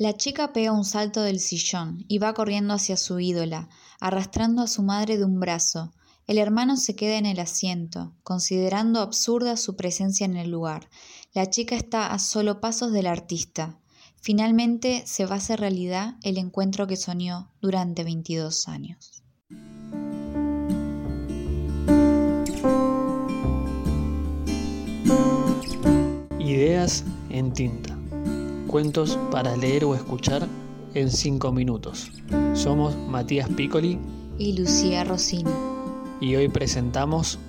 La chica pega un salto del sillón y va corriendo hacia su ídola, arrastrando a su madre de un brazo. El hermano se queda en el asiento, considerando absurda su presencia en el lugar. La chica está a solo pasos del artista. Finalmente se va a hacer realidad el encuentro que soñó durante 22 años. Ideas en tinta. Cuentos para leer o escuchar en 5 minutos. Somos Matías Piccoli y Lucía Rossini. Y hoy presentamos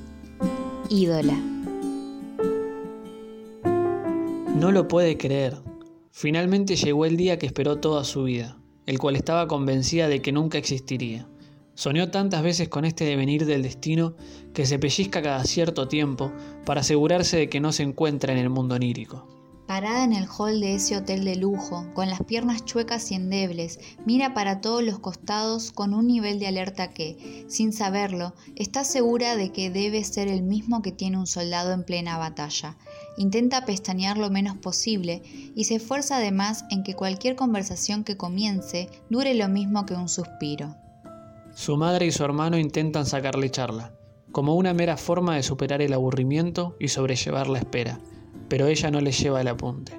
Ídola. No lo puede creer. Finalmente llegó el día que esperó toda su vida, el cual estaba convencida de que nunca existiría. Soñó tantas veces con este devenir del destino que se pellizca cada cierto tiempo para asegurarse de que no se encuentra en el mundo onírico. Parada en el hall de ese hotel de lujo, con las piernas chuecas y endebles, mira para todos los costados con un nivel de alerta que, sin saberlo, está segura de que debe ser el mismo que tiene un soldado en plena batalla. Intenta pestañear lo menos posible y se esfuerza además en que cualquier conversación que comience dure lo mismo que un suspiro. Su madre y su hermano intentan sacarle charla, como una mera forma de superar el aburrimiento y sobrellevar la espera, pero ella no le lleva el apunte.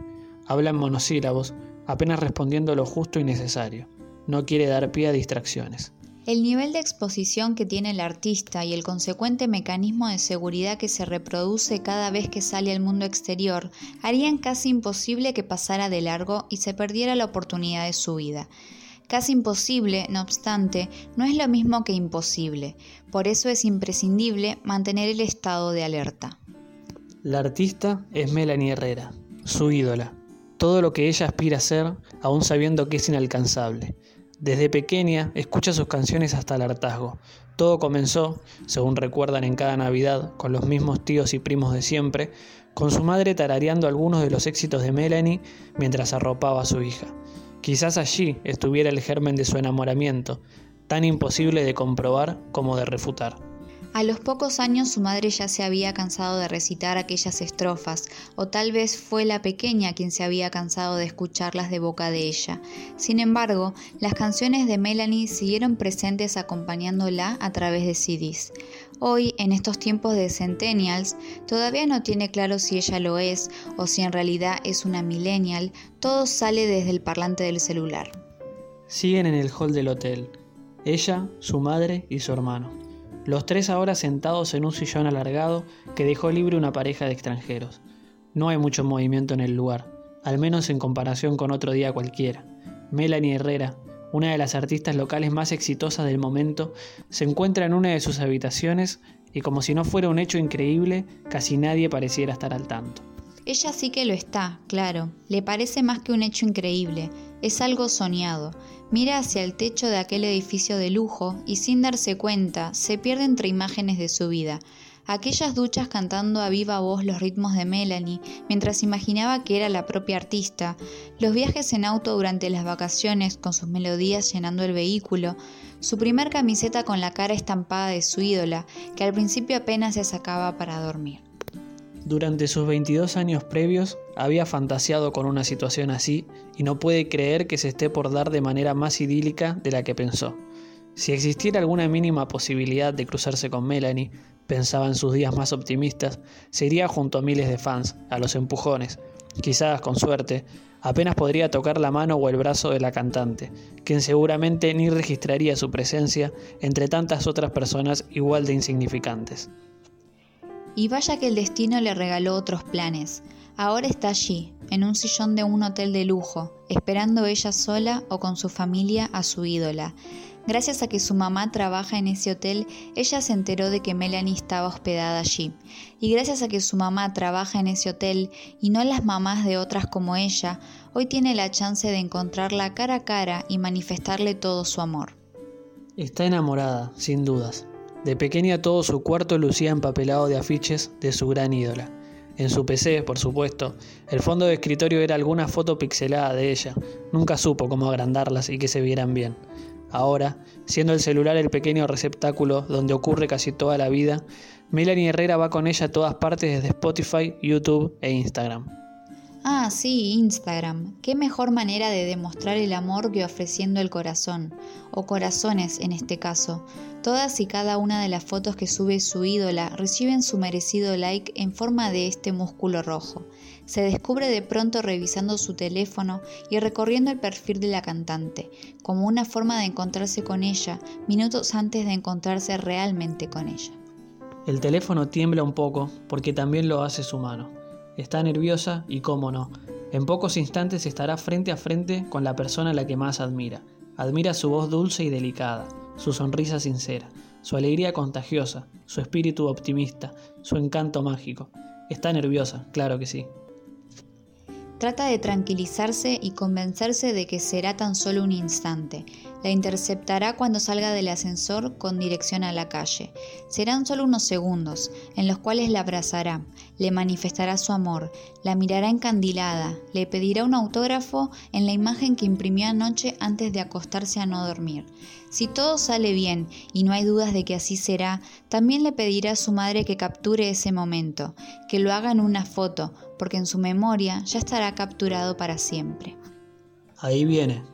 Habla en monosílabos, apenas respondiendo lo justo y necesario. No quiere dar pie a distracciones. El nivel de exposición que tiene el artista y el consecuente mecanismo de seguridad que se reproduce cada vez que sale al mundo exterior harían casi imposible que pasara de largo y se perdiera la oportunidad de su vida. Casi imposible, no obstante, no es lo mismo que imposible, por eso es imprescindible mantener el estado de alerta. La artista es Melanie Herrera, su ídola, todo lo que ella aspira a ser, aún sabiendo que es inalcanzable. Desde pequeña escucha sus canciones hasta el hartazgo. Todo comenzó, según recuerdan en cada Navidad, con los mismos tíos y primos de siempre, con su madre tarareando algunos de los éxitos de Melanie mientras arropaba a su hija. Quizás allí estuviera el germen de su enamoramiento, tan imposible de comprobar como de refutar. A los pocos años su madre ya se había cansado de recitar aquellas estrofas, o tal vez fue la pequeña quien se había cansado de escucharlas de boca de ella. Sin embargo, las canciones de Melanie siguieron presentes acompañándola a través de CDs. Hoy, en estos tiempos de Centennials, todavía no tiene claro si ella lo es o si en realidad es una millennial, todo sale desde el parlante del celular. Siguen en el hall del hotel, ella, su madre y su hermano. Los tres ahora sentados en un sillón alargado que dejó libre una pareja de extranjeros. No hay mucho movimiento en el lugar, al menos en comparación con otro día cualquiera. Melanie Herrera, una de las artistas locales más exitosas del momento, se encuentra en una de sus habitaciones y como si no fuera un hecho increíble, casi nadie pareciera estar al tanto. Ella sí que lo está, claro. Le parece más que un hecho increíble. Es algo soñado. Mira hacia el techo de aquel edificio de lujo y sin darse cuenta se pierde entre imágenes de su vida. Aquellas duchas cantando a viva voz los ritmos de Melanie mientras imaginaba que era la propia artista, los viajes en auto durante las vacaciones con sus melodías llenando el vehículo, su primer camiseta con la cara estampada de su ídola, que al principio apenas se sacaba para dormir. Durante sus 22 años previos había fantaseado con una situación así y no puede creer que se esté por dar de manera más idílica de la que pensó. Si existiera alguna mínima posibilidad de cruzarse con Melanie, pensaba en sus días más optimistas, se iría junto a miles de fans, a los empujones. Quizás, con suerte, apenas podría tocar la mano o el brazo de la cantante, quien seguramente ni registraría su presencia entre tantas otras personas igual de insignificantes. Y vaya que el destino le regaló otros planes. Ahora está allí, en un sillón de un hotel de lujo, esperando ella sola o con su familia a su ídola. Gracias a que su mamá trabaja en ese hotel, ella se enteró de que Melanie estaba hospedada allí. Y gracias a que su mamá trabaja en ese hotel y no las mamás de otras como ella, hoy tiene la chance de encontrarla cara a cara y manifestarle todo su amor. Está enamorada, sin dudas. De pequeña todo su cuarto lucía empapelado de afiches de su gran ídola. En su PC, por supuesto, el fondo de escritorio era alguna foto pixelada de ella. Nunca supo cómo agrandarlas y que se vieran bien. Ahora, siendo el celular el pequeño receptáculo donde ocurre casi toda la vida, Melanie Herrera va con ella a todas partes desde Spotify, YouTube e Instagram. Ah, sí, Instagram. Qué mejor manera de demostrar el amor que ofreciendo el corazón, o corazones en este caso. Todas y cada una de las fotos que sube su ídola reciben su merecido like en forma de este músculo rojo. Se descubre de pronto revisando su teléfono y recorriendo el perfil de la cantante, como una forma de encontrarse con ella minutos antes de encontrarse realmente con ella. El teléfono tiembla un poco porque también lo hace su mano. Está nerviosa y cómo no. En pocos instantes estará frente a frente con la persona a la que más admira. Admira su voz dulce y delicada, su sonrisa sincera, su alegría contagiosa, su espíritu optimista, su encanto mágico. Está nerviosa, claro que sí. Trata de tranquilizarse y convencerse de que será tan solo un instante. La interceptará cuando salga del ascensor con dirección a la calle. Serán solo unos segundos, en los cuales la abrazará, le manifestará su amor, la mirará encandilada, le pedirá un autógrafo en la imagen que imprimió anoche antes de acostarse a no dormir. Si todo sale bien y no hay dudas de que así será, también le pedirá a su madre que capture ese momento, que lo haga en una foto, porque en su memoria ya estará capturado para siempre. Ahí viene.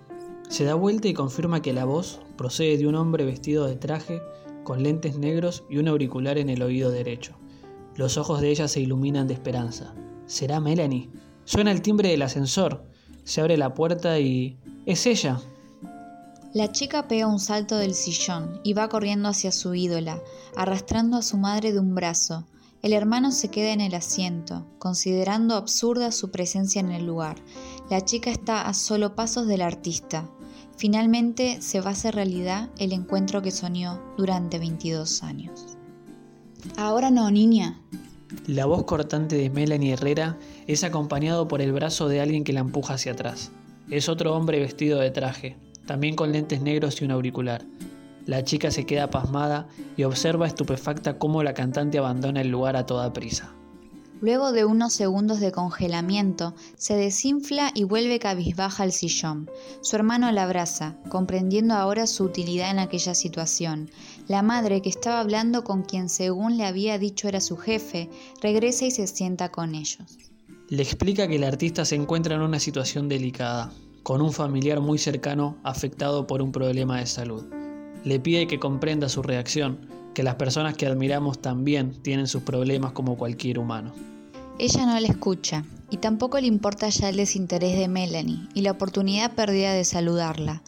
Se da vuelta y confirma que la voz procede de un hombre vestido de traje, con lentes negros y un auricular en el oído derecho. Los ojos de ella se iluminan de esperanza. ¿Será Melanie? Suena el timbre del ascensor. Se abre la puerta y... ¡Es ella! La chica pega un salto del sillón y va corriendo hacia su ídola, arrastrando a su madre de un brazo. El hermano se queda en el asiento, considerando absurda su presencia en el lugar. La chica está a solo pasos del artista. Finalmente se va a hacer realidad el encuentro que soñó durante 22 años. Ahora no, niña. La voz cortante de Melanie Herrera es acompañado por el brazo de alguien que la empuja hacia atrás. Es otro hombre vestido de traje, también con lentes negros y un auricular. La chica se queda pasmada y observa estupefacta cómo la cantante abandona el lugar a toda prisa. Luego de unos segundos de congelamiento, se desinfla y vuelve cabizbaja al sillón. Su hermano la abraza, comprendiendo ahora su utilidad en aquella situación. La madre, que estaba hablando con quien según le había dicho era su jefe, regresa y se sienta con ellos. Le explica que el artista se encuentra en una situación delicada, con un familiar muy cercano afectado por un problema de salud le pide que comprenda su reacción, que las personas que admiramos también tienen sus problemas como cualquier humano. Ella no le escucha y tampoco le importa ya el desinterés de Melanie y la oportunidad perdida de saludarla,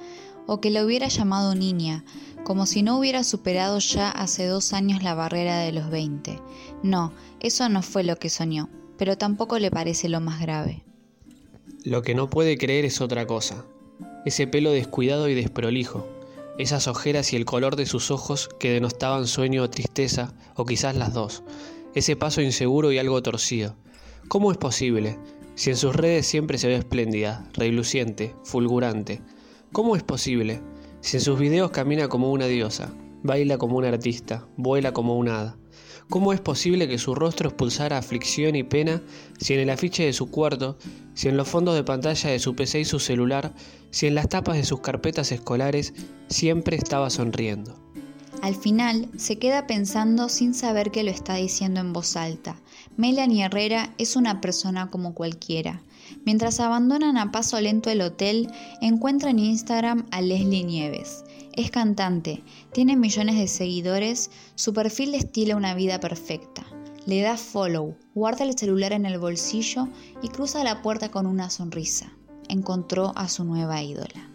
o que la hubiera llamado niña, como si no hubiera superado ya hace dos años la barrera de los 20. No, eso no fue lo que soñó, pero tampoco le parece lo más grave. Lo que no puede creer es otra cosa, ese pelo descuidado y desprolijo, esas ojeras y el color de sus ojos que denostaban sueño o tristeza, o quizás las dos, ese paso inseguro y algo torcido. ¿Cómo es posible? Si en sus redes siempre se ve espléndida, reluciente, fulgurante. ¿Cómo es posible? Si en sus videos camina como una diosa, baila como un artista, vuela como un hada. ¿Cómo es posible que su rostro expulsara aflicción y pena si en el afiche de su cuarto, si en los fondos de pantalla de su PC y su celular, si en las tapas de sus carpetas escolares siempre estaba sonriendo? Al final se queda pensando sin saber que lo está diciendo en voz alta. Melanie Herrera es una persona como cualquiera. Mientras abandonan a paso lento el hotel, encuentra en Instagram a Leslie Nieves. Es cantante, tiene millones de seguidores, su perfil destila una vida perfecta. Le da follow, guarda el celular en el bolsillo y cruza la puerta con una sonrisa. Encontró a su nueva ídola.